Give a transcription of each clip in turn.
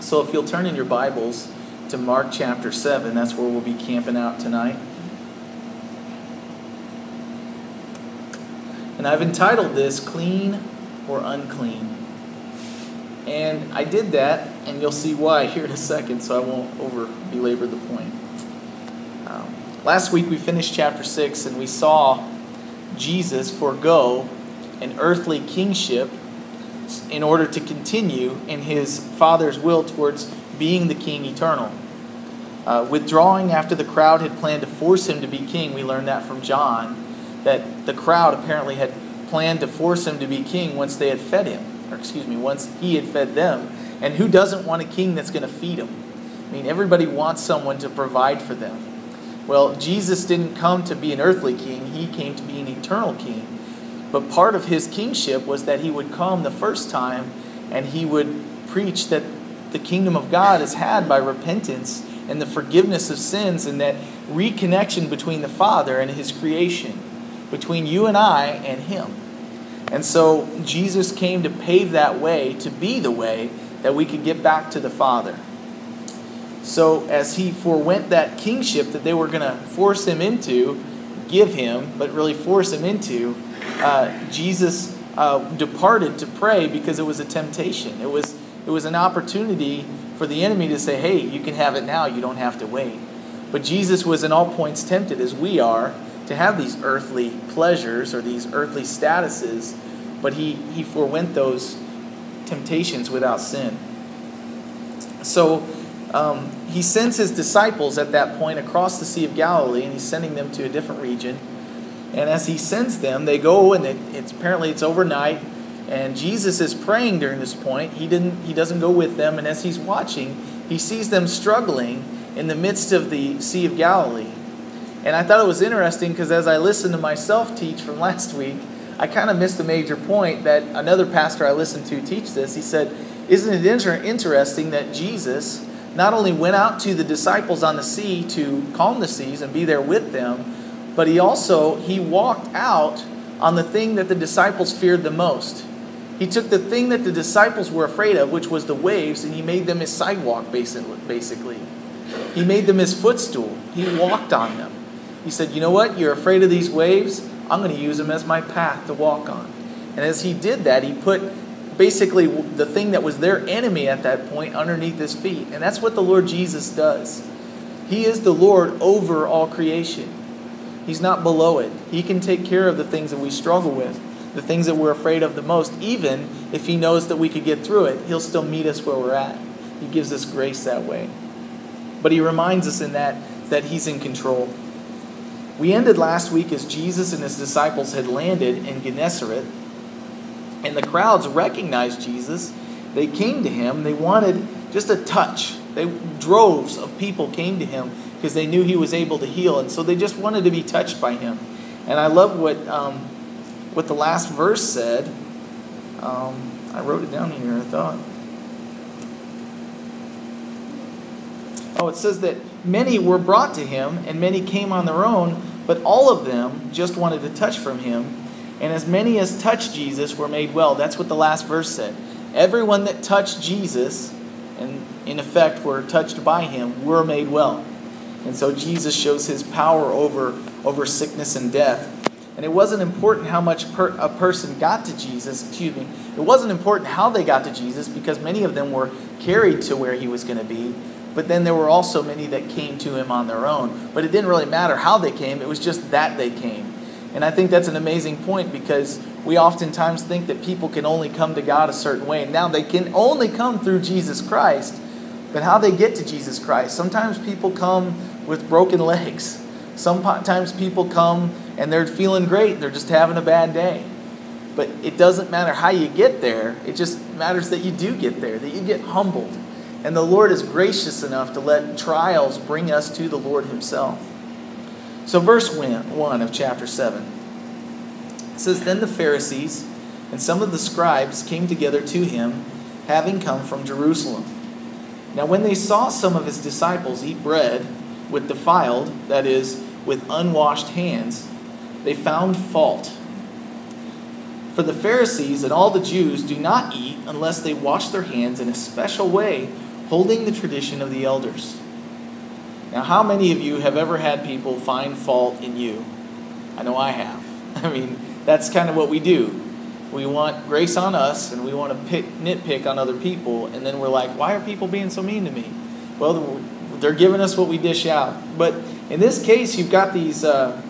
So if you'll turn in your Bibles to Mark chapter 7, that's where we'll be camping out tonight. And I've entitled this Clean or Unclean. And I did that, and you'll see why here in a second, so I won't over belabor the point. Um, last week we finished chapter 6, and we saw Jesus forego an earthly kingship in order to continue in his Father's will towards being the king eternal. Uh, withdrawing after the crowd had planned to force him to be king, we learned that from John, that the crowd apparently had planned to force him to be king once they had fed him, or excuse me, once he had fed them. And who doesn't want a king that's going to feed them? I mean, everybody wants someone to provide for them. Well, Jesus didn't come to be an earthly king, he came to be an eternal king. But part of his kingship was that he would come the first time and he would preach that the kingdom of God is had by repentance and the forgiveness of sins and that reconnection between the Father and his creation, between you and I and him. And so Jesus came to pave that way, to be the way that we could get back to the Father. So as he forewent that kingship that they were going to force him into, give him, but really force him into, uh, Jesus uh, departed to pray because it was a temptation. It was, it was an opportunity for the enemy to say, hey, you can have it now, you don't have to wait. But Jesus was in all points tempted, as we are, to have these earthly pleasures or these earthly statuses, but he, he forewent those temptations without sin. So um, he sends his disciples at that point across the Sea of Galilee, and he's sending them to a different region. And as he sends them, they go, and it, it's apparently it's overnight. And Jesus is praying during this point. He didn't. He doesn't go with them. And as he's watching, he sees them struggling in the midst of the Sea of Galilee. And I thought it was interesting because as I listened to myself teach from last week, I kind of missed a major point that another pastor I listened to teach this. He said, "Isn't it inter- interesting that Jesus not only went out to the disciples on the sea to calm the seas and be there with them?" But he also he walked out on the thing that the disciples feared the most. He took the thing that the disciples were afraid of, which was the waves, and he made them his sidewalk, basically. He made them his footstool. He walked on them. He said, You know what? You're afraid of these waves? I'm going to use them as my path to walk on. And as he did that, he put basically the thing that was their enemy at that point underneath his feet. And that's what the Lord Jesus does. He is the Lord over all creation. He's not below it. He can take care of the things that we struggle with, the things that we're afraid of the most. Even if He knows that we could get through it, He'll still meet us where we're at. He gives us grace that way. But He reminds us in that that He's in control. We ended last week as Jesus and His disciples had landed in Gennesaret, and the crowds recognized Jesus. They came to Him. They wanted just a touch. They droves of people came to Him because they knew he was able to heal, and so they just wanted to be touched by him. And I love what um, what the last verse said. Um, I wrote it down here. I thought. Oh, it says that many were brought to him, and many came on their own, but all of them just wanted to touch from him. And as many as touched Jesus were made well. That's what the last verse said. Everyone that touched Jesus, and in effect were touched by him, were made well. And so Jesus shows his power over, over sickness and death. And it wasn't important how much per, a person got to Jesus, excuse me, it wasn't important how they got to Jesus because many of them were carried to where he was going to be. But then there were also many that came to him on their own. But it didn't really matter how they came, it was just that they came. And I think that's an amazing point because we oftentimes think that people can only come to God a certain way. And now they can only come through Jesus Christ. But how they get to Jesus Christ, sometimes people come with broken legs. Sometimes people come and they're feeling great, they're just having a bad day. But it doesn't matter how you get there, it just matters that you do get there, that you get humbled. And the Lord is gracious enough to let trials bring us to the Lord Himself. So, verse 1 of chapter 7 it says, Then the Pharisees and some of the scribes came together to him, having come from Jerusalem. Now, when they saw some of his disciples eat bread with defiled, that is, with unwashed hands, they found fault. For the Pharisees and all the Jews do not eat unless they wash their hands in a special way, holding the tradition of the elders. Now, how many of you have ever had people find fault in you? I know I have. I mean, that's kind of what we do. We want grace on us and we want to pick, nitpick on other people, and then we're like, why are people being so mean to me? Well, they're giving us what we dish out. But in this case, you've got these, uh,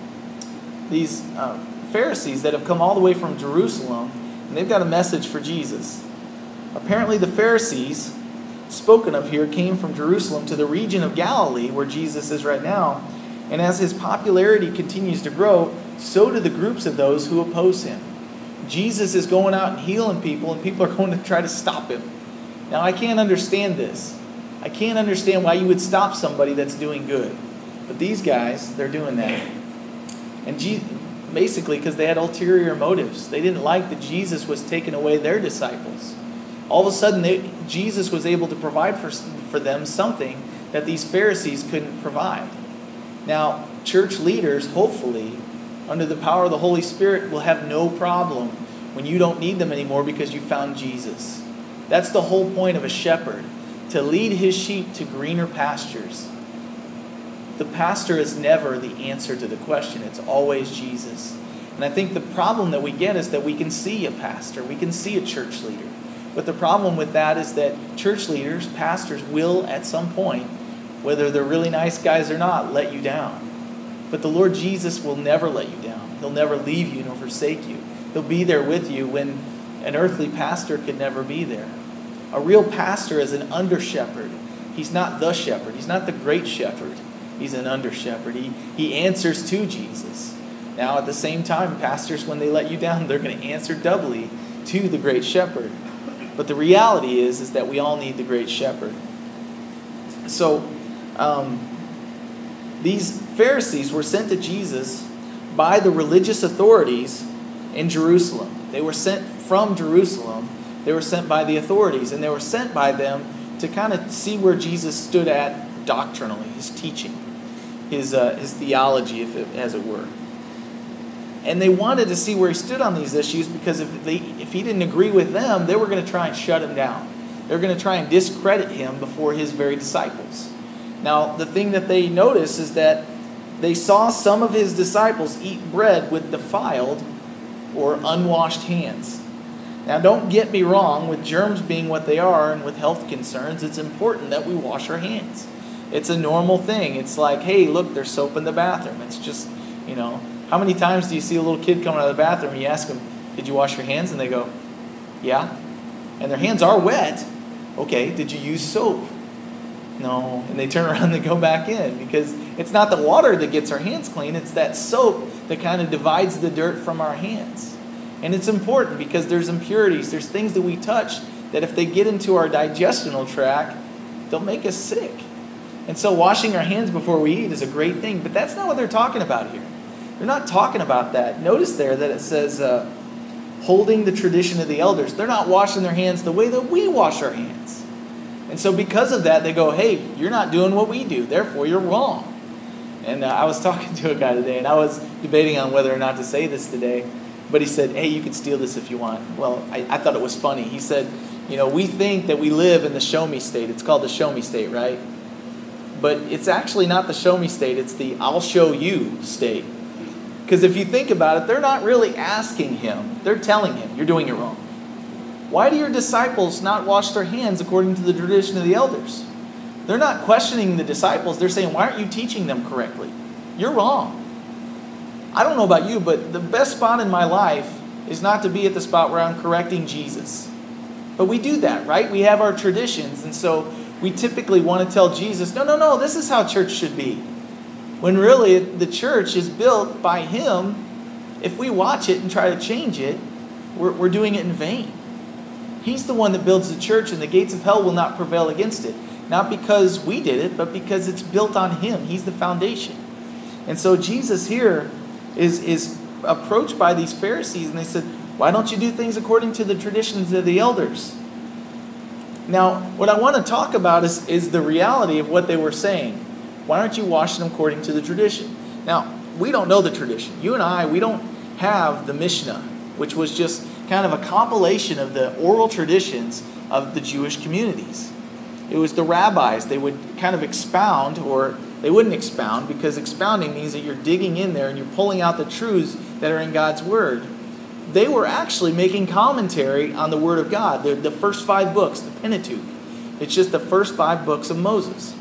these uh, Pharisees that have come all the way from Jerusalem, and they've got a message for Jesus. Apparently, the Pharisees spoken of here came from Jerusalem to the region of Galilee, where Jesus is right now. And as his popularity continues to grow, so do the groups of those who oppose him. Jesus is going out and healing people, and people are going to try to stop him. Now, I can't understand this. I can't understand why you would stop somebody that's doing good. But these guys, they're doing that. And basically, because they had ulterior motives. They didn't like that Jesus was taking away their disciples. All of a sudden, they, Jesus was able to provide for, for them something that these Pharisees couldn't provide. Now, church leaders, hopefully, under the power of the Holy Spirit, will have no problem when you don't need them anymore because you found Jesus. That's the whole point of a shepherd to lead his sheep to greener pastures. The pastor is never the answer to the question, it's always Jesus. And I think the problem that we get is that we can see a pastor, we can see a church leader. But the problem with that is that church leaders, pastors, will at some point, whether they're really nice guys or not, let you down. But the Lord Jesus will never let you. He'll never leave you nor forsake you. He'll be there with you when an earthly pastor could never be there. A real pastor is an under shepherd. He's not the shepherd, he's not the great shepherd. He's an under shepherd. He, he answers to Jesus. Now, at the same time, pastors, when they let you down, they're going to answer doubly to the great shepherd. But the reality is, is that we all need the great shepherd. So, um, these Pharisees were sent to Jesus by the religious authorities in Jerusalem. They were sent from Jerusalem. They were sent by the authorities, and they were sent by them to kind of see where Jesus stood at doctrinally, his teaching, his, uh, his theology, if it, as it were. And they wanted to see where he stood on these issues because if, they, if he didn't agree with them, they were going to try and shut him down. They were going to try and discredit him before his very disciples. Now, the thing that they notice is that they saw some of his disciples eat bread with defiled or unwashed hands. Now, don't get me wrong, with germs being what they are and with health concerns, it's important that we wash our hands. It's a normal thing. It's like, hey, look, there's soap in the bathroom. It's just, you know, how many times do you see a little kid coming out of the bathroom and you ask them, did you wash your hands? And they go, yeah. And their hands are wet. Okay, did you use soap? No. And they turn around and they go back in because it's not the water that gets our hands clean, it's that soap that kind of divides the dirt from our hands. And it's important because there's impurities, there's things that we touch that if they get into our digestional tract, they'll make us sick. And so washing our hands before we eat is a great thing, but that's not what they're talking about here. They're not talking about that. Notice there that it says, uh, holding the tradition of the elders. They're not washing their hands the way that we wash our hands. And so, because of that, they go, hey, you're not doing what we do, therefore you're wrong. And uh, I was talking to a guy today, and I was debating on whether or not to say this today. But he said, hey, you can steal this if you want. Well, I, I thought it was funny. He said, you know, we think that we live in the show me state. It's called the show me state, right? But it's actually not the show me state, it's the I'll show you state. Because if you think about it, they're not really asking him, they're telling him, you're doing it wrong. Why do your disciples not wash their hands according to the tradition of the elders? They're not questioning the disciples. They're saying, why aren't you teaching them correctly? You're wrong. I don't know about you, but the best spot in my life is not to be at the spot where I'm correcting Jesus. But we do that, right? We have our traditions, and so we typically want to tell Jesus, no, no, no, this is how church should be. When really the church is built by Him. If we watch it and try to change it, we're, we're doing it in vain. He's the one that builds the church, and the gates of hell will not prevail against it. Not because we did it, but because it's built on Him. He's the foundation. And so Jesus here is, is approached by these Pharisees, and they said, Why don't you do things according to the traditions of the elders? Now, what I want to talk about is, is the reality of what they were saying. Why aren't you washing them according to the tradition? Now, we don't know the tradition. You and I, we don't have the Mishnah, which was just kind of a compilation of the oral traditions of the Jewish communities. it was the rabbis. They would kind of expound, or they wouldn't expound, because expounding means that you're digging in there and you're pulling out the truths that are in God's Word. They were actually making commentary on the Word of God, the, the first five books, the Pentateuch. It's just the first five books of Moses.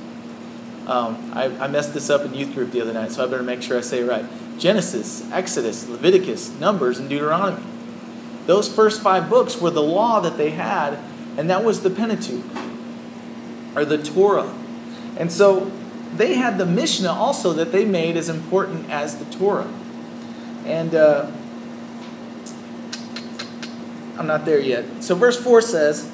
Um, I, I messed this up in youth group the other night, so I better make sure I say it right. Genesis, Exodus, Leviticus, Numbers, and Deuteronomy. Those first five books were the law that they had, and that was the Pentateuch, or the Torah. And so they had the Mishnah also that they made as important as the Torah. And uh, I'm not there yet. So verse 4 says,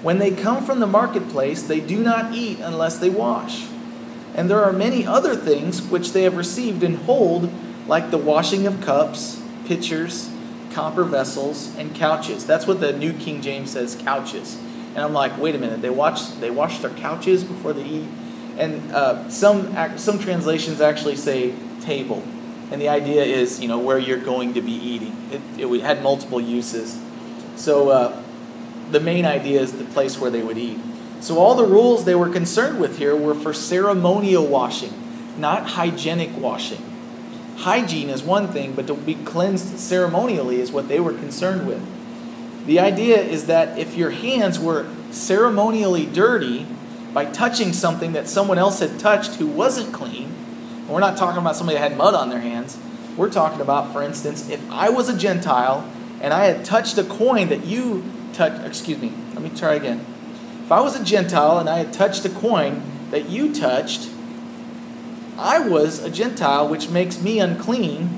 When they come from the marketplace, they do not eat unless they wash. And there are many other things which they have received and hold, like the washing of cups, pitchers, copper vessels, and couches. That's what the New King James says, couches. And I'm like, wait a minute, they wash they wash their couches before they eat. And uh, some some translations actually say table, and the idea is you know where you're going to be eating. It, it had multiple uses. So uh, the main idea is the place where they would eat. So all the rules they were concerned with here were for ceremonial washing, not hygienic washing. Hygiene is one thing, but to be cleansed ceremonially is what they were concerned with. The idea is that if your hands were ceremonially dirty by touching something that someone else had touched who wasn't clean, we're not talking about somebody that had mud on their hands. We're talking about, for instance, if I was a Gentile and I had touched a coin that you touched, excuse me, let me try again. If I was a Gentile and I had touched a coin that you touched, I was a Gentile, which makes me unclean.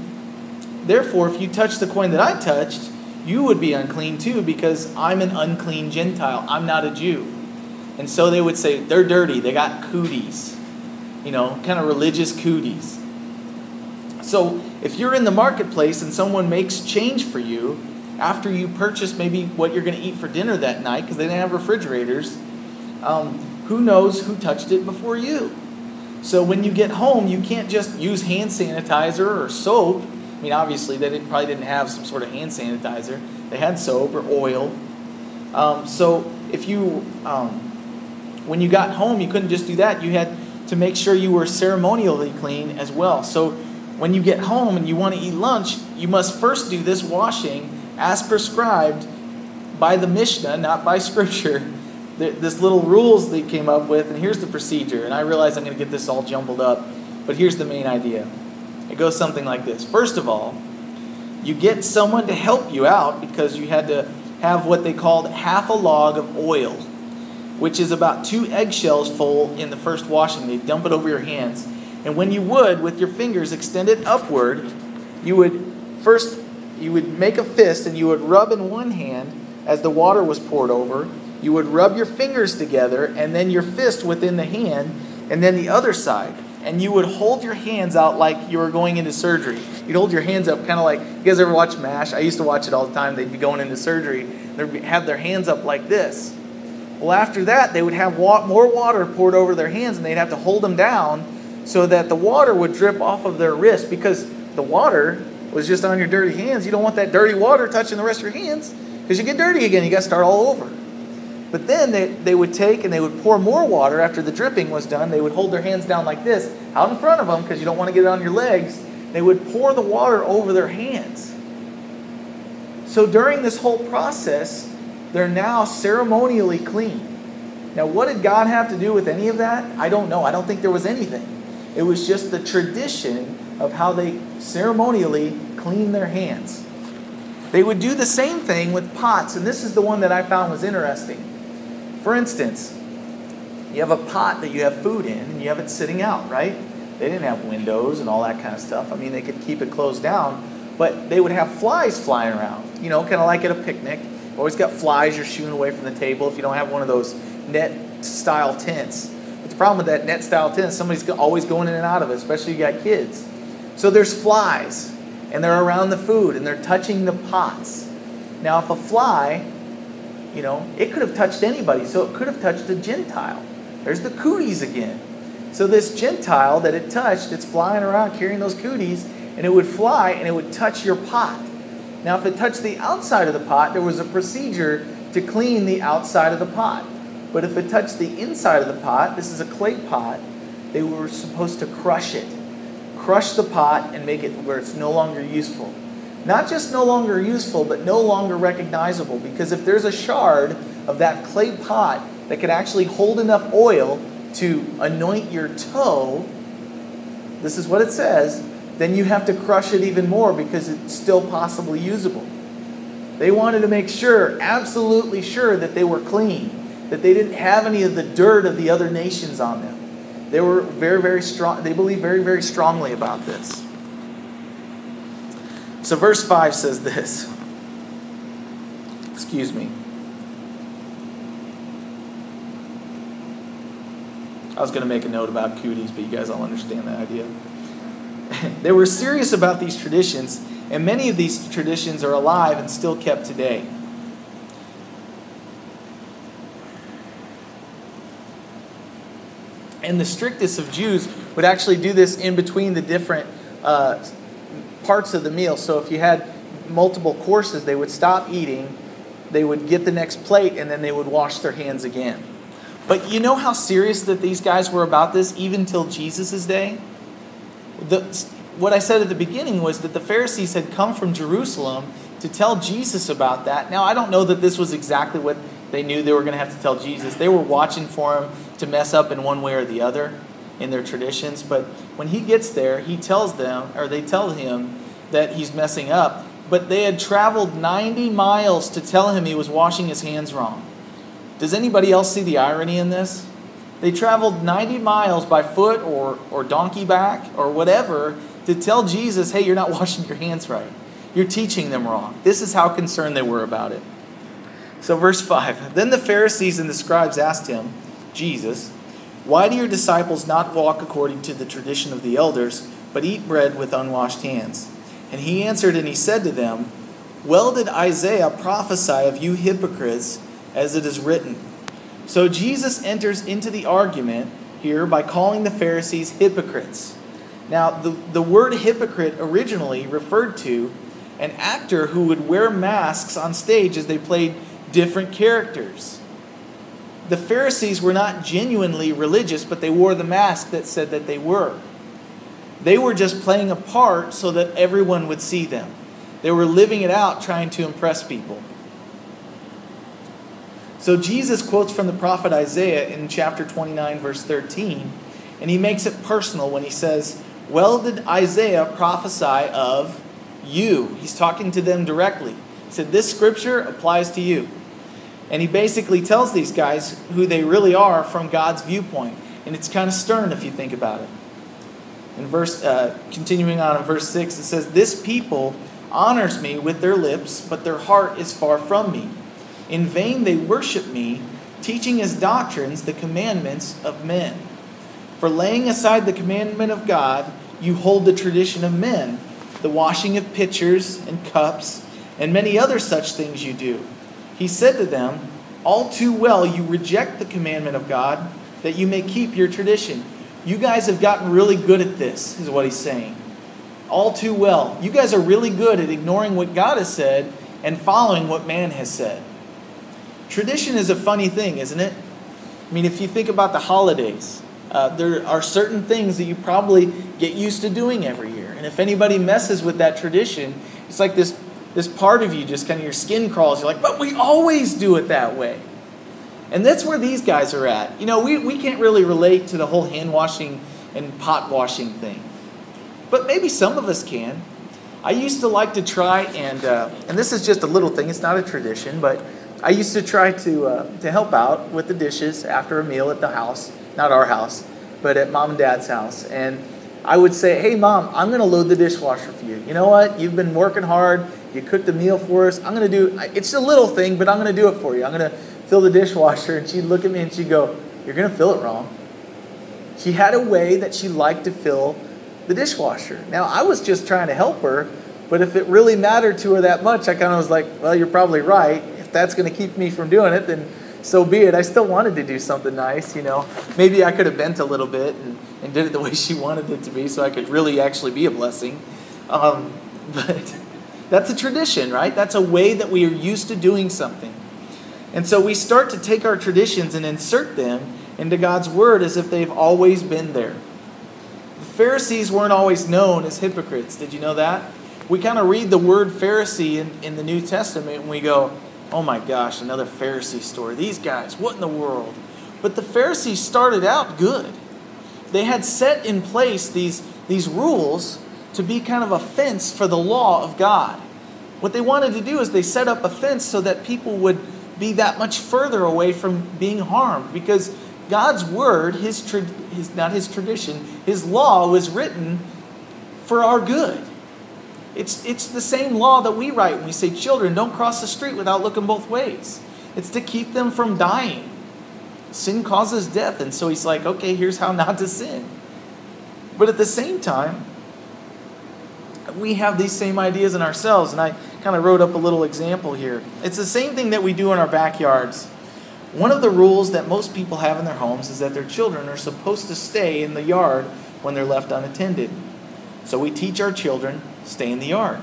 Therefore, if you touch the coin that I touched, you would be unclean too, because I'm an unclean Gentile. I'm not a Jew. And so they would say, they're dirty. They got cooties. You know, kind of religious cooties. So if you're in the marketplace and someone makes change for you, after you purchase maybe what you're going to eat for dinner that night because they didn't have refrigerators, um, who knows who touched it before you? So when you get home, you can't just use hand sanitizer or soap. I mean, obviously, they didn't, probably didn't have some sort of hand sanitizer. They had soap or oil. Um, so if you, um, when you got home, you couldn't just do that. You had to make sure you were ceremonially clean as well. So when you get home and you want to eat lunch, you must first do this washing as prescribed by the Mishnah, not by Scripture. This little rules they came up with, and here's the procedure. And I realize I'm going to get this all jumbled up, but here's the main idea. It goes something like this. First of all, you get someone to help you out because you had to have what they called half a log of oil, which is about two eggshells full in the first washing. They dump it over your hands. And when you would, with your fingers extended upward, you would first you would make a fist and you would rub in one hand as the water was poured over. You would rub your fingers together and then your fist within the hand and then the other side. And you would hold your hands out like you were going into surgery. You'd hold your hands up kind of like, you guys ever watch MASH? I used to watch it all the time. They'd be going into surgery. They'd have their hands up like this. Well, after that, they would have more water poured over their hands and they'd have to hold them down so that the water would drip off of their wrist because the water was just on your dirty hands. You don't want that dirty water touching the rest of your hands because you get dirty again. You got to start all over. But then they, they would take and they would pour more water after the dripping was done. They would hold their hands down like this out in front of them because you don't want to get it on your legs. They would pour the water over their hands. So during this whole process, they're now ceremonially clean. Now, what did God have to do with any of that? I don't know. I don't think there was anything. It was just the tradition of how they ceremonially clean their hands. They would do the same thing with pots, and this is the one that I found was interesting. For instance, you have a pot that you have food in, and you have it sitting out, right? They didn't have windows and all that kind of stuff. I mean, they could keep it closed down, but they would have flies flying around, you know, kind of like at a picnic. Always got flies you're shooing away from the table if you don't have one of those net style tents. But the problem with that net style tent is somebody's always going in and out of it, especially you got kids. So there's flies, and they're around the food, and they're touching the pots. Now, if a fly, you know, it could have touched anybody, so it could have touched a Gentile. There's the cooties again. So this Gentile that it touched, it's flying around carrying those cooties, and it would fly and it would touch your pot. Now, if it touched the outside of the pot, there was a procedure to clean the outside of the pot. But if it touched the inside of the pot, this is a clay pot, they were supposed to crush it. Crush the pot and make it where it's no longer useful. Not just no longer useful, but no longer recognizable. Because if there's a shard of that clay pot that could actually hold enough oil to anoint your toe, this is what it says, then you have to crush it even more because it's still possibly usable. They wanted to make sure, absolutely sure, that they were clean, that they didn't have any of the dirt of the other nations on them. They were very, very strong, they believed very, very strongly about this. So, verse 5 says this. Excuse me. I was going to make a note about cooties, but you guys all understand the idea. they were serious about these traditions, and many of these traditions are alive and still kept today. And the strictest of Jews would actually do this in between the different uh, parts of the meal. So if you had multiple courses, they would stop eating, they would get the next plate, and then they would wash their hands again. But you know how serious that these guys were about this even till Jesus' day? The, what I said at the beginning was that the Pharisees had come from Jerusalem to tell Jesus about that. Now, I don't know that this was exactly what they knew they were going to have to tell Jesus. They were watching for him to mess up in one way or the other in their traditions. But when he gets there, he tells them, or they tell him, that he's messing up. But they had traveled 90 miles to tell him he was washing his hands wrong. Does anybody else see the irony in this? They traveled 90 miles by foot or, or donkey back or whatever to tell Jesus, hey, you're not washing your hands right. You're teaching them wrong. This is how concerned they were about it. So, verse 5 Then the Pharisees and the scribes asked him, Jesus, why do your disciples not walk according to the tradition of the elders, but eat bread with unwashed hands? And he answered and he said to them, Well did Isaiah prophesy of you hypocrites as it is written. So Jesus enters into the argument here by calling the Pharisees hypocrites. Now, the, the word hypocrite originally referred to an actor who would wear masks on stage as they played different characters. The Pharisees were not genuinely religious, but they wore the mask that said that they were. They were just playing a part so that everyone would see them. They were living it out trying to impress people. So Jesus quotes from the prophet Isaiah in chapter 29, verse 13, and he makes it personal when he says, Well did Isaiah prophesy of you? He's talking to them directly. He said, This scripture applies to you. And he basically tells these guys who they really are from God's viewpoint. And it's kind of stern if you think about it. In verse, uh, continuing on in verse 6, it says, This people honors me with their lips, but their heart is far from me. In vain they worship me, teaching as doctrines the commandments of men. For laying aside the commandment of God, you hold the tradition of men, the washing of pitchers and cups, and many other such things you do. He said to them, All too well you reject the commandment of God, that you may keep your tradition. You guys have gotten really good at this, is what he's saying. All too well. You guys are really good at ignoring what God has said and following what man has said. Tradition is a funny thing, isn't it? I mean, if you think about the holidays, uh, there are certain things that you probably get used to doing every year. And if anybody messes with that tradition, it's like this, this part of you just kind of your skin crawls. You're like, but we always do it that way. And that's where these guys are at. You know, we, we can't really relate to the whole hand washing and pot washing thing. But maybe some of us can. I used to like to try and, uh, and this is just a little thing, it's not a tradition, but I used to try to, uh, to help out with the dishes after a meal at the house, not our house, but at mom and dad's house. And I would say, hey, mom, I'm going to load the dishwasher for you. You know what? You've been working hard. You cooked the meal for us. I'm going to do, it's a little thing, but I'm going to do it for you. I'm going to fill the dishwasher. And she'd look at me and she'd go, you're going to fill it wrong. She had a way that she liked to fill the dishwasher. Now, I was just trying to help her, but if it really mattered to her that much, I kind of was like, well, you're probably right If that's going to keep me from doing it, then so be it. I still wanted to do something nice, you know. Maybe I could have bent a little bit and, and did it the way she wanted it to be so I could really actually be a blessing. Um, but that's a tradition, right? That's a way that we are used to doing something. And so we start to take our traditions and insert them into God's Word as if they've always been there. The Pharisees weren't always known as hypocrites. Did you know that? We kind of read the word Pharisee in, in the New Testament and we go, oh my gosh, another Pharisee story. These guys, what in the world? But the Pharisees started out good. They had set in place these, these rules to be kind of a fence for the law of God. What they wanted to do is they set up a fence so that people would be that much further away from being harmed because God's word, his, his not his tradition, his law was written for our good. It's, it's the same law that we write when we say, children, don't cross the street without looking both ways. It's to keep them from dying. Sin causes death, and so he's like, okay, here's how not to sin. But at the same time, we have these same ideas in ourselves, and I kind of wrote up a little example here. It's the same thing that we do in our backyards. One of the rules that most people have in their homes is that their children are supposed to stay in the yard when they're left unattended. So we teach our children stay in the yard.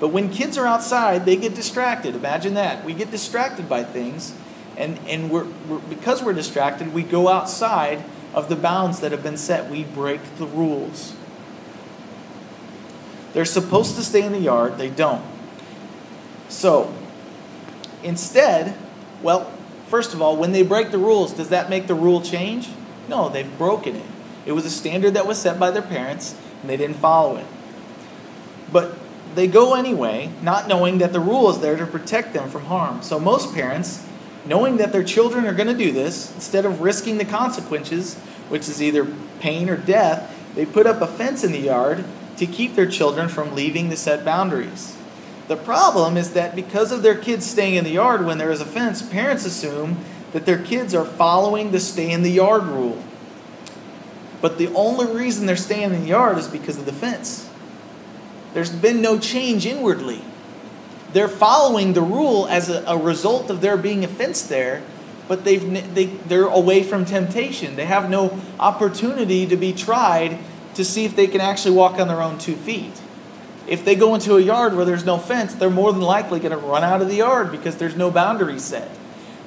But when kids are outside, they get distracted. Imagine that. We get distracted by things, and, and we're, we're, because we're distracted, we go outside of the bounds that have been set. We break the rules. They're supposed to stay in the yard, they don't. So, instead, well, first of all, when they break the rules, does that make the rule change? No, they've broken it. It was a standard that was set by their parents, and they didn't follow it. But they go anyway, not knowing that the rule is there to protect them from harm. So most parents, knowing that their children are going to do this, instead of risking the consequences, which is either pain or death, they put up a fence in the yard to keep their children from leaving the set boundaries. The problem is that because of their kids staying in the yard when there is a fence, parents assume that their kids are following the stay in the yard rule. But the only reason they're staying in the yard is because of the fence. There's been no change inwardly. They're following the rule as a, a result of there being a fence there, but they've, they, they're away from temptation. They have no opportunity to be tried to see if they can actually walk on their own two feet. If they go into a yard where there's no fence, they're more than likely going to run out of the yard because there's no boundary set.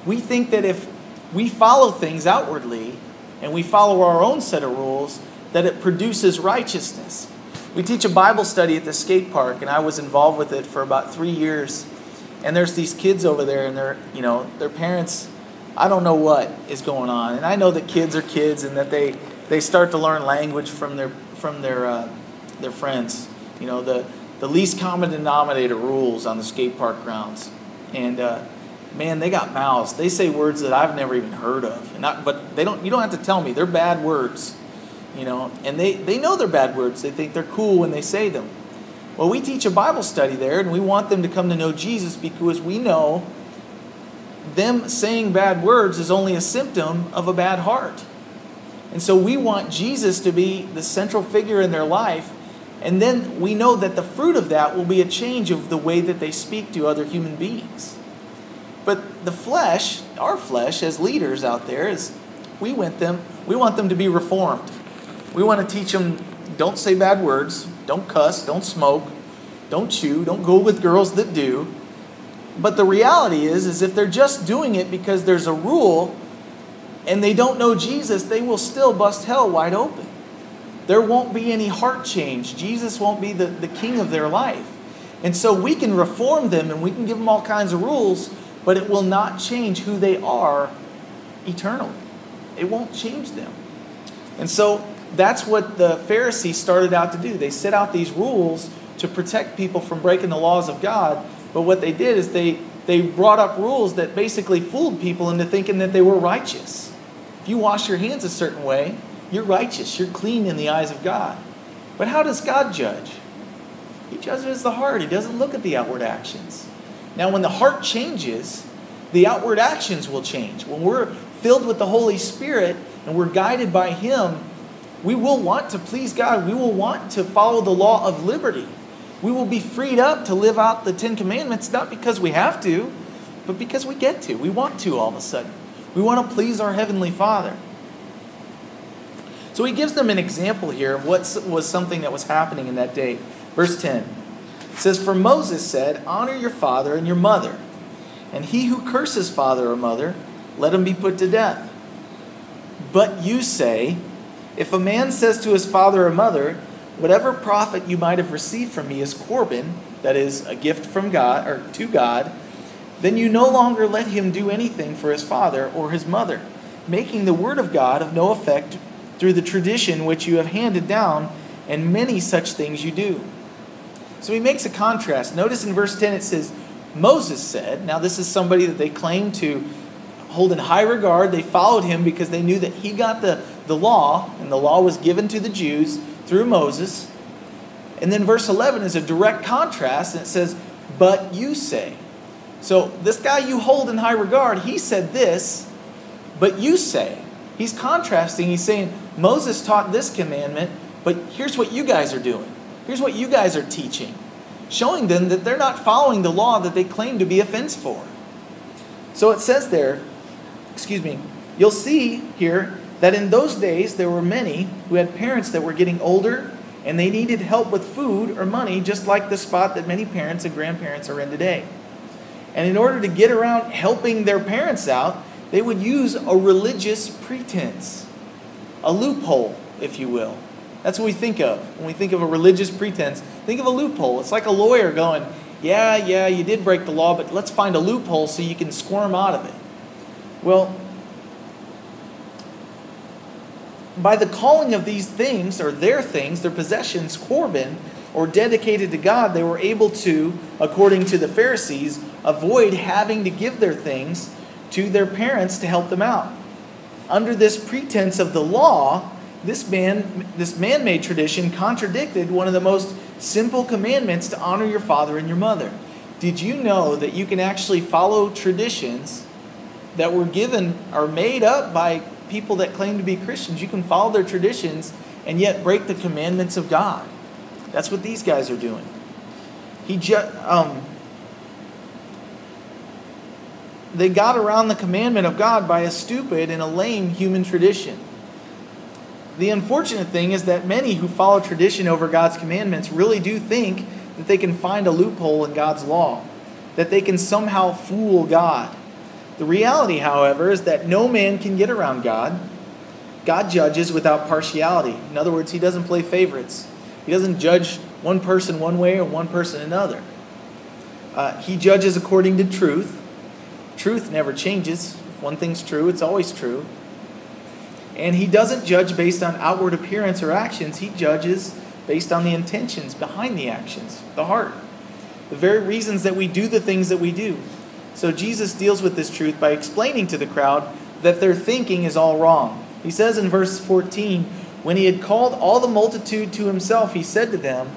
We think that if we follow things outwardly and we follow our own set of rules, that it produces righteousness. We teach a Bible study at the skate park, and I was involved with it for about three years. And there's these kids over there, and they're, you know, their parents, I don't know what is going on. And I know that kids are kids and that they, they start to learn language from their from their uh, their friends. You know, the the least common denominator rules on the skate park grounds, and uh, man, they got mouths. They say words that I've never even heard of, and not, but they don't. You don't have to tell me they're bad words, you know, and they they know they're bad words. They think they're cool when they say them. Well, we teach a Bible study there, and we want them to come to know Jesus because we know them saying bad words is only a symptom of a bad heart. And so we want Jesus to be the central figure in their life. And then we know that the fruit of that will be a change of the way that they speak to other human beings. But the flesh, our flesh as leaders out there is we want them we want them to be reformed. We want to teach them don't say bad words, don't cuss, don't smoke, don't chew, don't go with girls that do. But the reality is is if they're just doing it because there's a rule and they don't know Jesus, they will still bust hell wide open. There won't be any heart change. Jesus won't be the, the king of their life. And so we can reform them and we can give them all kinds of rules, but it will not change who they are eternally. It won't change them. And so that's what the Pharisees started out to do. They set out these rules to protect people from breaking the laws of God, but what they did is they, they brought up rules that basically fooled people into thinking that they were righteous. You wash your hands a certain way, you're righteous, you're clean in the eyes of God. But how does God judge? He judges the heart, He doesn't look at the outward actions. Now, when the heart changes, the outward actions will change. When we're filled with the Holy Spirit and we're guided by Him, we will want to please God. We will want to follow the law of liberty. We will be freed up to live out the Ten Commandments, not because we have to, but because we get to. We want to all of a sudden. We want to please our Heavenly Father. So he gives them an example here of what was something that was happening in that day. Verse 10 says, For Moses said, Honor your father and your mother, And he who curses father or mother, let him be put to death. But you say, if a man says to his father or mother, Whatever profit you might have received from me is Corban, that is, a gift from God or to God, then you no longer let him do anything for his father or his mother, making the word of God of no effect through the tradition which you have handed down, and many such things you do. So he makes a contrast. Notice in verse 10 it says, Moses said, now this is somebody that they claim to hold in high regard. They followed him because they knew that he got the, the law, and the law was given to the Jews through Moses. And then verse 11 is a direct contrast, and it says, But you say. So this guy you hold in high regard, he said this, but you say. He's contrasting. He's saying, Moses taught this commandment, but here's what you guys are doing. Here's what you guys are teaching. Showing them that they're not following the law that they claim to be a fence for. So it says there, excuse me, you'll see here that in those days there were many who had parents that were getting older and they needed help with food or money, just like the spot that many parents and grandparents are in today. And in order to get around helping their parents out, they would use a religious pretense, a loophole, if you will. That's what we think of when we think of a religious pretense. Think of a loophole. It's like a lawyer going, Yeah, yeah, you did break the law, but let's find a loophole so you can squirm out of it. Well, by the calling of these things, or their things, their possessions, Corban, or dedicated to God, they were able to, according to the Pharisees, avoid having to give their things to their parents to help them out. Under this pretense of the law, this man this man-made tradition contradicted one of the most simple commandments to honor your father and your mother. Did you know that you can actually follow traditions that were given or made up by people that claim to be Christians. You can follow their traditions and yet break the commandments of God. That's what these guys are doing. He just um, they got around the commandment of God by a stupid and a lame human tradition. The unfortunate thing is that many who follow tradition over God's commandments really do think that they can find a loophole in God's law, that they can somehow fool God. The reality, however, is that no man can get around God. God judges without partiality. In other words, He doesn't play favorites. He doesn't judge one person one way or one person another. Uh, he judges according to truth. Truth never changes. If one thing's true, it's always true. And He doesn't judge based on outward appearance or actions, He judges based on the intentions behind the actions, the heart. The very reasons that we do the things that we do. So Jesus deals with this truth by explaining to the crowd that their thinking is all wrong. He says in verse 14, When he had called all the multitude to himself, he said to them,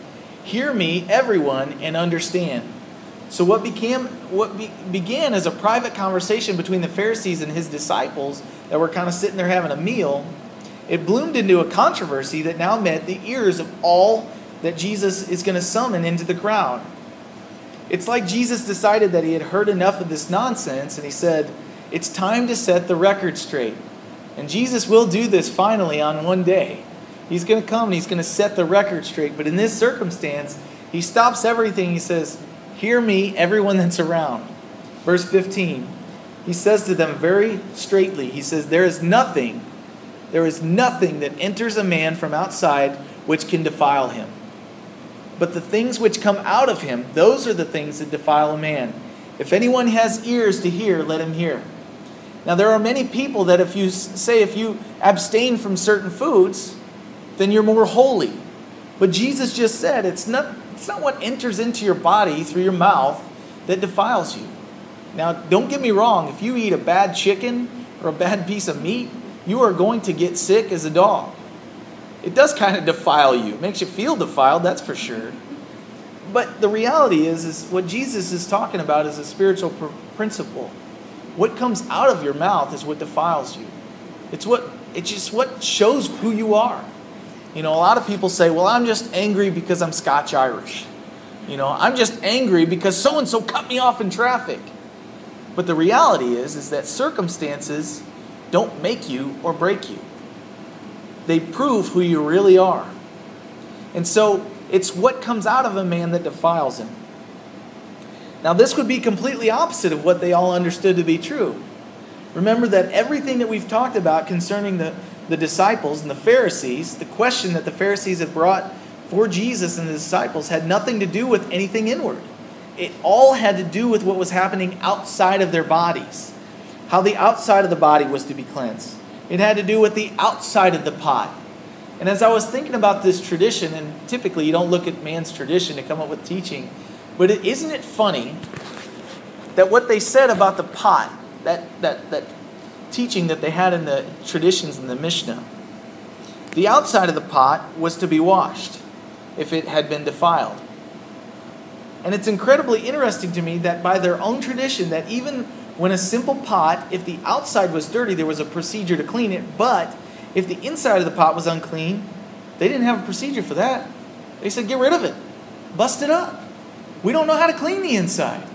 Hear me, everyone, and understand. So what became what be, began as a private conversation between the Pharisees and his disciples that were kind of sitting there having a meal, it bloomed into a controversy that now met the ears of all that Jesus is going to summon into the crowd. It's like Jesus decided that he had heard enough of this nonsense and he said, It's time to set the record straight. And Jesus will do this finally on one day. He's going to come and he's going to set the record straight. But in this circumstance, he stops everything. He says, Hear me, everyone that's around. Verse 15, he says to them very straightly, He says, There is nothing, there is nothing that enters a man from outside which can defile him. But the things which come out of him, those are the things that defile a man. If anyone has ears to hear, let him hear. Now, there are many people that if you say if you abstain from certain foods, then you're more holy. But Jesus just said it's not, it's not what enters into your body through your mouth that defiles you. Now, don't get me wrong, if you eat a bad chicken or a bad piece of meat, you are going to get sick as a dog it does kind of defile you. It makes you feel defiled, that's for sure. But the reality is, is what Jesus is talking about is a spiritual pr- principle. What comes out of your mouth is what defiles you. It's what it's just what shows who you are. You know, a lot of people say, "Well, I'm just angry because I'm Scotch Irish." You know, I'm just angry because so and so cut me off in traffic. But the reality is is that circumstances don't make you or break you they prove who you really are. And so it's what comes out of a man that defiles him. Now, this would be completely opposite of what they all understood to be true. Remember that everything that we've talked about concerning the, the disciples and the Pharisees, the question that the Pharisees had brought for Jesus and the disciples had nothing to do with anything inward. It all had to do with what was happening outside of their bodies, how the outside of the body was to be cleansed. It had to do with the outside of the pot. And as I was thinking about this tradition, and typically you don't look at man's tradition to come up with teaching, but is isn't it funny that what they said about the pot, that, that, that teaching that they had in the traditions in the Mishnah, the outside of the pot was to be washed if it had been defiled. And it's incredibly interesting to me that by their own tradition, that even when a simple pot, if the outside was dirty, there was a procedure to clean it, but if the inside of the pot was unclean, they didn't have a procedure for that. They said, get rid of it, bust it up. We don't know how to clean the inside.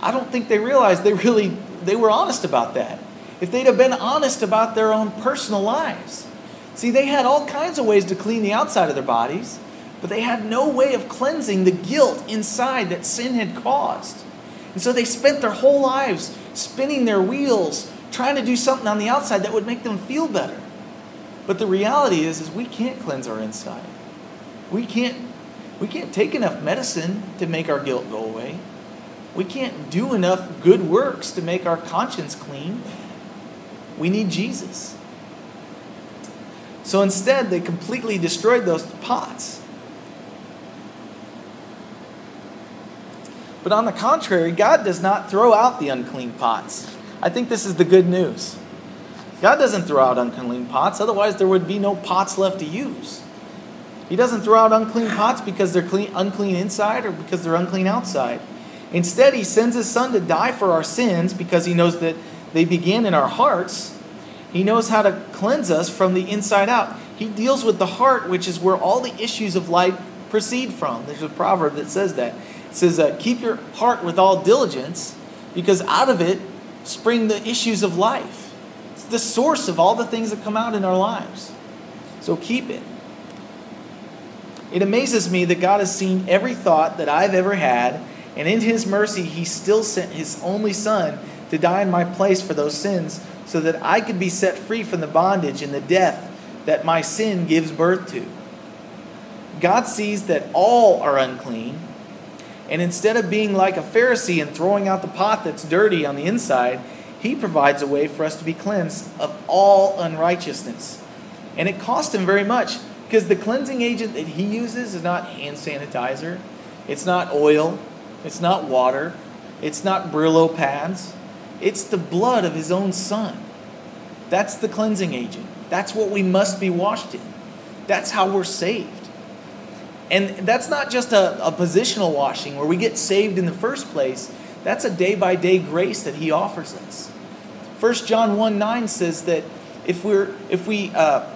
I don't think they realized they really they were honest about that. If they'd have been honest about their own personal lives. See, they had all kinds of ways to clean the outside of their bodies, but they had no way of cleansing the guilt inside that sin had caused. And so they spent their whole lives spinning their wheels, trying to do something on the outside that would make them feel better. But the reality is, is we can't cleanse our inside. We can't, we can't take enough medicine to make our guilt go away. We can't do enough good works to make our conscience clean. We need Jesus. So instead, they completely destroyed those pots. But on the contrary, God does not throw out the unclean pots. I think this is the good news. God doesn't throw out unclean pots, otherwise, there would be no pots left to use. He doesn't throw out unclean pots because they're clean, unclean inside or because they're unclean outside. Instead, He sends His Son to die for our sins because He knows that they begin in our hearts. He knows how to cleanse us from the inside out. He deals with the heart, which is where all the issues of life proceed from. There's a proverb that says that. It says, uh, Keep your heart with all diligence, because out of it spring the issues of life It's the source of all the things that come out in our lives. So keep it. It amazes me that God has seen every thought that I've ever had, and in His mercy, He still sent His only Son to die in my place for those sins so that I could be set free from the bondage and the death that my sin gives birth to. God sees that all are unclean, and instead of being like a Pharisee and throwing out the pot that's dirty on the inside, he provides a way for us to be cleansed of all unrighteousness. And it cost him very much because the cleansing agent that he uses is not hand sanitizer, it's not oil, it's not water, it's not Brillo pads. It's the blood of his own son. That's the cleansing agent. That's what we must be washed in. That's how we're saved. And that's not just a, a positional washing where we get saved in the first place. That's a day by day grace that he offers us. 1 John 1 9 says that if, we're, if, we, uh,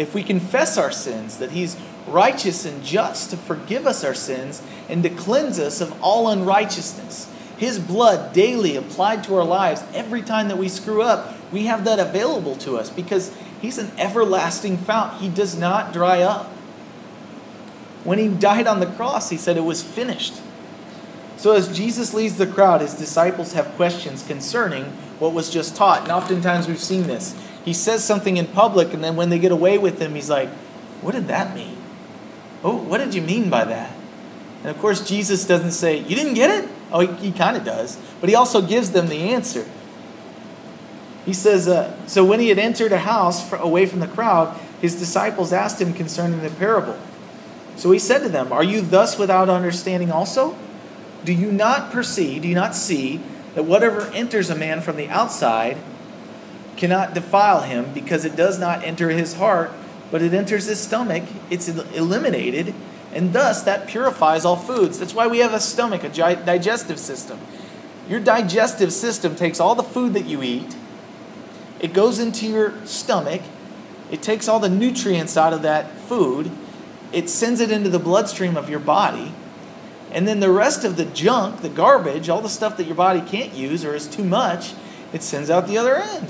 if we confess our sins, that he's righteous and just to forgive us our sins and to cleanse us of all unrighteousness. His blood daily applied to our lives every time that we screw up, we have that available to us because He's an everlasting fount. He does not dry up. When he died on the cross, he said it was finished. So as Jesus leads the crowd, his disciples have questions concerning what was just taught. And oftentimes we've seen this. He says something in public, and then when they get away with him, he's like, What did that mean? Oh, what did you mean by that? And of course, Jesus doesn't say, You didn't get it? Oh, he, he kind of does. But he also gives them the answer. He says, uh, So when he had entered a house for, away from the crowd, his disciples asked him concerning the parable. So he said to them, Are you thus without understanding also? Do you not perceive, do you not see that whatever enters a man from the outside cannot defile him because it does not enter his heart, but it enters his stomach? It's eliminated, and thus that purifies all foods. That's why we have a stomach, a digestive system. Your digestive system takes all the food that you eat, it goes into your stomach, it takes all the nutrients out of that food it sends it into the bloodstream of your body. And then the rest of the junk, the garbage, all the stuff that your body can't use or is too much, it sends out the other end.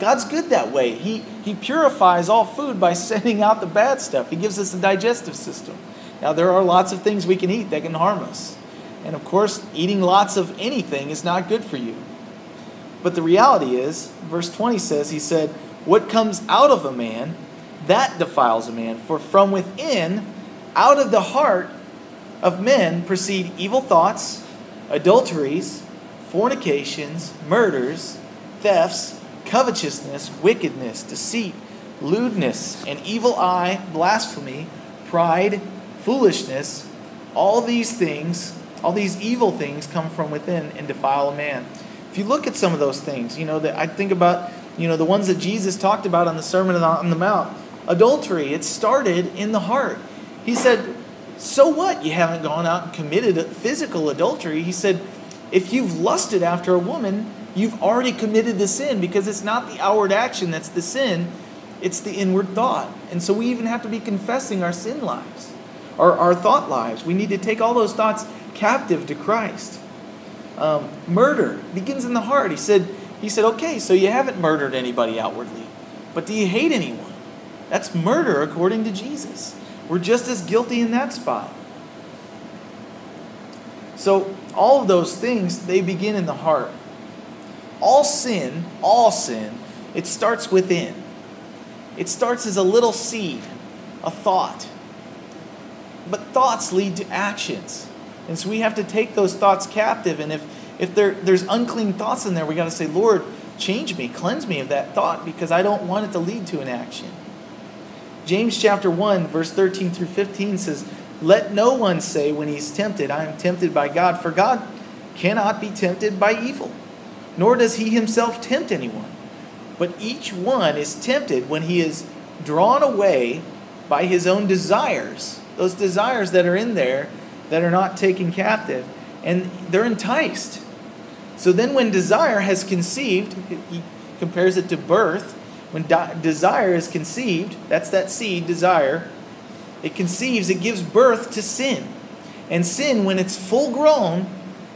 God's good that way. He, he purifies all food by sending out the bad stuff. He gives us a digestive system. Now, there are lots of things we can eat that can harm us. And of course, eating lots of anything is not good for you. But the reality is, verse 20 says, He said, What comes out of a man, that defiles a man. For from within, out of the heart of men, proceed evil thoughts, adulteries, fornications, murders, thefts, covetousness, wickedness, deceit, lewdness, an evil eye, blasphemy, pride, foolishness. All these things, all these evil things come from within and defile a man. If you look at some of those things, you know, that I think about, you know, the ones that Jesus talked about on the Sermon on the Mount. Adultery, it started in the heart. He said, So what? You haven't gone out and committed physical adultery. He said, If you've lusted after a woman, you've already committed the sin because it's not the outward action that's the sin, it's the inward thought. And so we even have to be confessing our sin lives, our, our thought lives. We need to take all those thoughts captive to Christ. Um, murder begins in the heart. He said, he said, okay, so you haven't murdered anybody outwardly, but do you hate anyone? That's murder according to Jesus. We're just as guilty in that spot. So all of those things, they begin in the heart. All sin, all sin, it starts within. It starts as a little seed, a thought. But thoughts lead to actions. And so we have to take those thoughts captive. And if, if there, there's unclean thoughts in there, we got to say, Lord, change me, cleanse me of that thought because I don't want it to lead to an action. James chapter 1, verse 13 through 15 says, Let no one say when he's tempted, I am tempted by God, for God cannot be tempted by evil, nor does he himself tempt anyone. But each one is tempted when he is drawn away by his own desires, those desires that are in there that are not taken captive, and they're enticed. So then, when desire has conceived, he compares it to birth. When desire is conceived, that's that seed, desire, it conceives, it gives birth to sin. And sin, when it's full grown,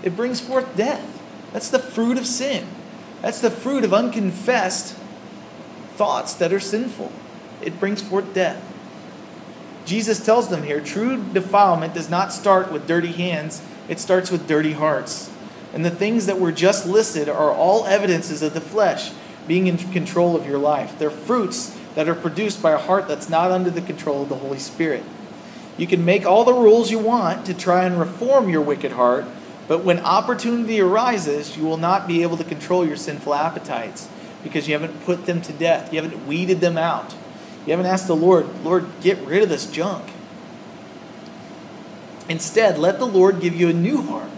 it brings forth death. That's the fruit of sin. That's the fruit of unconfessed thoughts that are sinful. It brings forth death. Jesus tells them here true defilement does not start with dirty hands, it starts with dirty hearts. And the things that were just listed are all evidences of the flesh being in control of your life. They're fruits that are produced by a heart that's not under the control of the Holy Spirit. You can make all the rules you want to try and reform your wicked heart, but when opportunity arises, you will not be able to control your sinful appetites because you haven't put them to death. You haven't weeded them out. You haven't asked the Lord, Lord, get rid of this junk. Instead, let the Lord give you a new heart.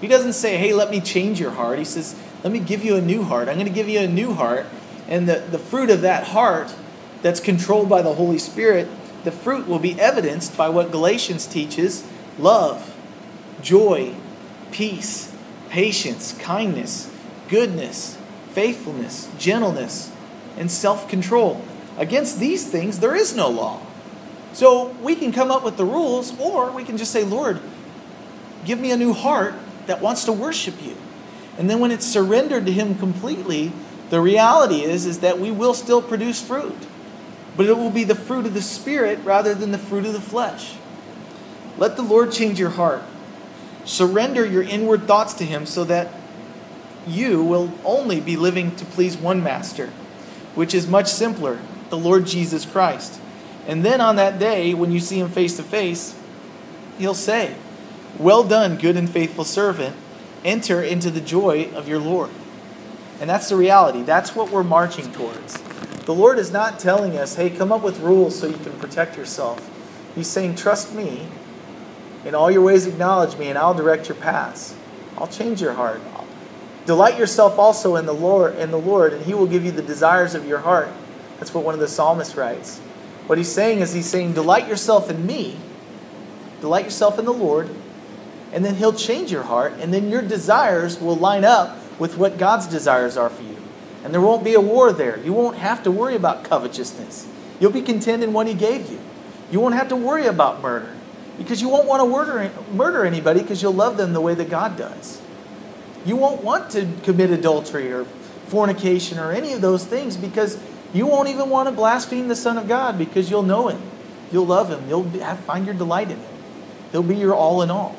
He doesn't say, hey, let me change your heart. He says, let me give you a new heart. I'm going to give you a new heart. And the, the fruit of that heart that's controlled by the Holy Spirit, the fruit will be evidenced by what Galatians teaches love, joy, peace, patience, kindness, goodness, faithfulness, gentleness, and self control. Against these things, there is no law. So we can come up with the rules, or we can just say, Lord, give me a new heart that wants to worship you. And then when it's surrendered to Him completely, the reality is, is that we will still produce fruit. But it will be the fruit of the Spirit rather than the fruit of the flesh. Let the Lord change your heart. Surrender your inward thoughts to Him so that you will only be living to please one master, which is much simpler the Lord Jesus Christ. And then on that day, when you see Him face to face, He'll say, Well done, good and faithful servant. Enter into the joy of your Lord. And that's the reality. That's what we're marching towards. The Lord is not telling us, hey, come up with rules so you can protect yourself. He's saying, trust me in all your ways, acknowledge me, and I'll direct your paths. I'll change your heart. Delight yourself also in the Lord, in the Lord, and He will give you the desires of your heart. That's what one of the psalmists writes. What he's saying is he's saying, delight yourself in me, delight yourself in the Lord, and then He'll change your heart, and then your desires will line up with what God's desires are for you. And there won't be a war there. You won't have to worry about covetousness. You'll be content in what He gave you. You won't have to worry about murder because you won't want to murder, murder anybody because you'll love them the way that God does. You won't want to commit adultery or fornication or any of those things because you won't even want to blaspheme the Son of God because you'll know Him. You'll love Him. You'll find your delight in Him. He'll be your all in all.